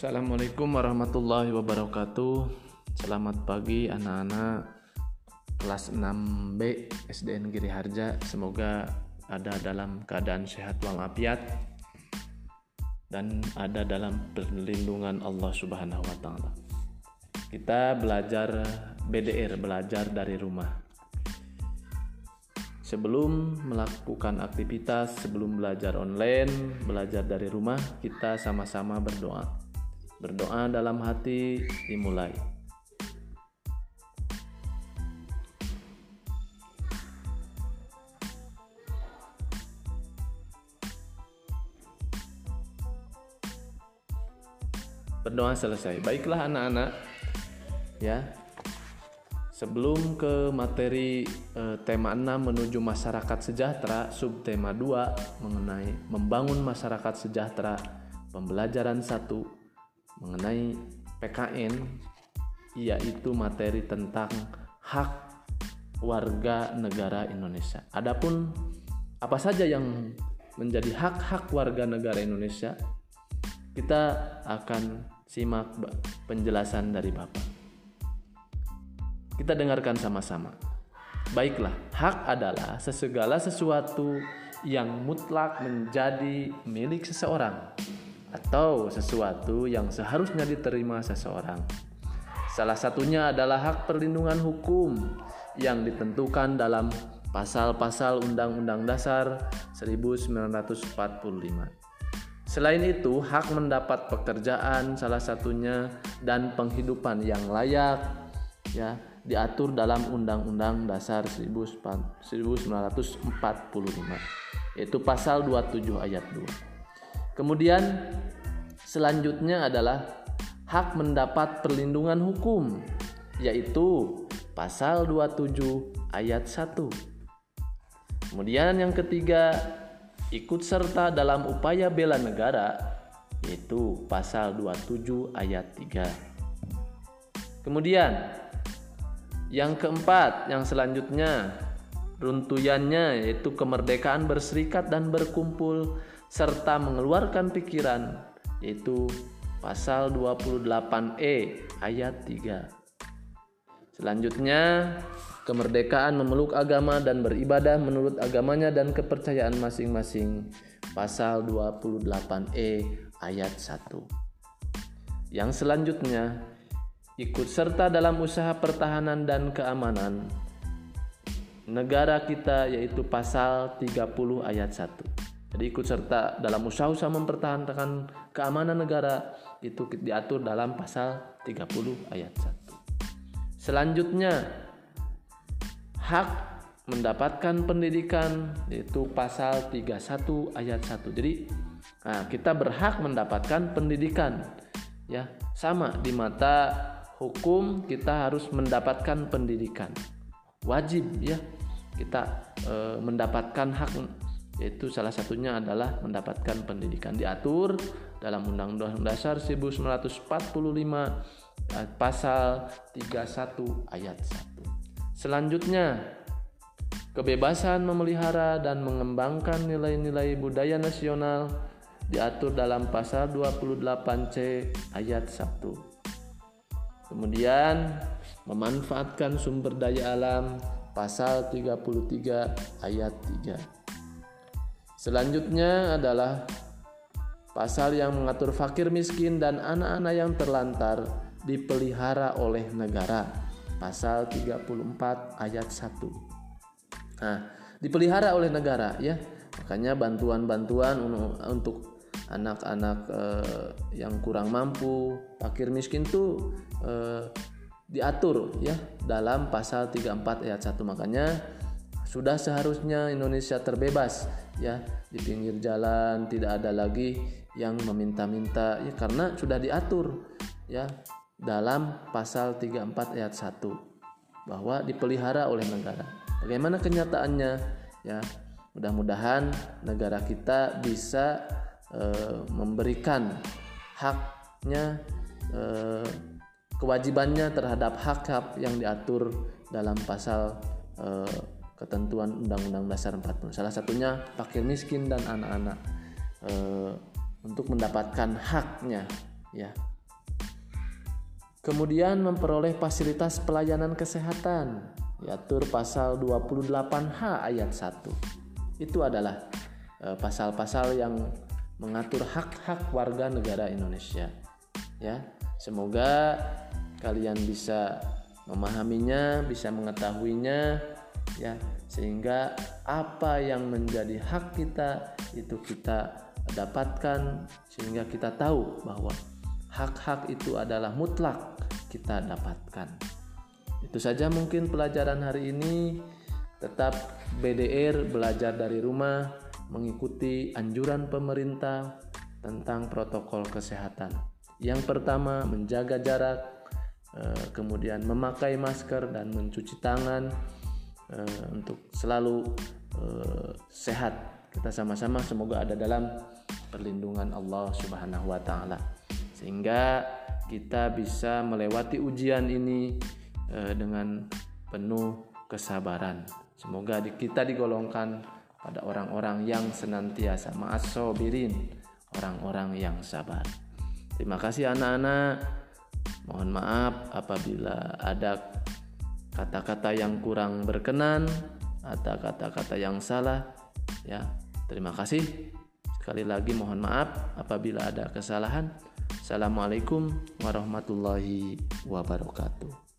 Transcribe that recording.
Assalamualaikum warahmatullahi wabarakatuh Selamat pagi anak-anak kelas 6B SDN Giri Harja Semoga ada dalam keadaan sehat walafiat dan ada dalam perlindungan Allah Subhanahu wa taala. Kita belajar BDR, belajar dari rumah. Sebelum melakukan aktivitas, sebelum belajar online, belajar dari rumah, kita sama-sama berdoa. Berdoa dalam hati dimulai. Berdoa selesai. Baiklah anak-anak. Ya. Sebelum ke materi eh, tema 6 menuju masyarakat sejahtera, subtema 2 mengenai membangun masyarakat sejahtera, pembelajaran 1 mengenai PKN yaitu materi tentang hak warga negara Indonesia. Adapun apa saja yang menjadi hak-hak warga negara Indonesia, kita akan simak penjelasan dari Bapak. Kita dengarkan sama-sama. Baiklah, hak adalah sesegala sesuatu yang mutlak menjadi milik seseorang atau sesuatu yang seharusnya diterima seseorang. Salah satunya adalah hak perlindungan hukum yang ditentukan dalam pasal-pasal Undang-Undang Dasar 1945. Selain itu, hak mendapat pekerjaan salah satunya dan penghidupan yang layak ya diatur dalam Undang-Undang Dasar 1945 yaitu pasal 27 ayat 2. Kemudian selanjutnya adalah hak mendapat perlindungan hukum yaitu pasal 27 ayat 1. Kemudian yang ketiga ikut serta dalam upaya bela negara yaitu pasal 27 ayat 3. Kemudian yang keempat yang selanjutnya runtuyannya yaitu kemerdekaan berserikat dan berkumpul serta mengeluarkan pikiran yaitu pasal 28E ayat 3. Selanjutnya, kemerdekaan memeluk agama dan beribadah menurut agamanya dan kepercayaan masing-masing. Pasal 28E ayat 1. Yang selanjutnya, ikut serta dalam usaha pertahanan dan keamanan negara kita yaitu pasal 30 ayat 1. Jadi ikut serta dalam usaha-usaha mempertahankan keamanan negara itu diatur dalam pasal 30 ayat 1. Selanjutnya hak mendapatkan pendidikan yaitu pasal 31 ayat 1. Jadi nah, kita berhak mendapatkan pendidikan ya sama di mata hukum kita harus mendapatkan pendidikan wajib ya kita e, mendapatkan hak yaitu salah satunya adalah mendapatkan pendidikan diatur dalam Undang-Undang Dasar 1945 eh, pasal 31 ayat 1. Selanjutnya, kebebasan memelihara dan mengembangkan nilai-nilai budaya nasional diatur dalam pasal 28C ayat 1. Kemudian, memanfaatkan sumber daya alam pasal 33 ayat 3. Selanjutnya adalah pasal yang mengatur fakir miskin dan anak-anak yang terlantar dipelihara oleh negara. Pasal 34 ayat 1. Nah, dipelihara oleh negara ya. Makanya bantuan-bantuan untuk anak-anak eh, yang kurang mampu, fakir miskin tuh eh, diatur ya dalam pasal 34 ayat 1. Makanya sudah seharusnya Indonesia terbebas ya di pinggir jalan tidak ada lagi yang meminta-minta ya karena sudah diatur ya dalam pasal 34 ayat 1 bahwa dipelihara oleh negara. Bagaimana kenyataannya ya mudah-mudahan negara kita bisa e, memberikan haknya e, kewajibannya terhadap hak-hak yang diatur dalam pasal e, ketentuan Undang-Undang Dasar 40. Salah satunya fakir miskin dan anak-anak e, untuk mendapatkan haknya ya Kemudian memperoleh fasilitas pelayanan kesehatan, diatur pasal 28H ayat 1. Itu adalah eh, pasal-pasal yang mengatur hak-hak warga negara Indonesia. Ya, semoga kalian bisa memahaminya, bisa mengetahuinya ya, sehingga apa yang menjadi hak kita itu kita dapatkan sehingga kita tahu bahwa hak-hak itu adalah mutlak kita dapatkan. Itu saja mungkin pelajaran hari ini. Tetap BDR belajar dari rumah, mengikuti anjuran pemerintah tentang protokol kesehatan. Yang pertama, menjaga jarak, eh, kemudian memakai masker dan mencuci tangan eh, untuk selalu eh, sehat. Kita sama-sama semoga ada dalam perlindungan Allah Subhanahu wa taala sehingga kita bisa melewati ujian ini eh, dengan penuh kesabaran. Semoga kita digolongkan pada orang-orang yang senantiasa ma'asobirin, orang-orang yang sabar. Terima kasih anak-anak. Mohon maaf apabila ada kata-kata yang kurang berkenan atau kata-kata yang salah. Ya, terima kasih. Sekali lagi mohon maaf apabila ada kesalahan. Assalamualaikum warahmatullahi wabarakatuh.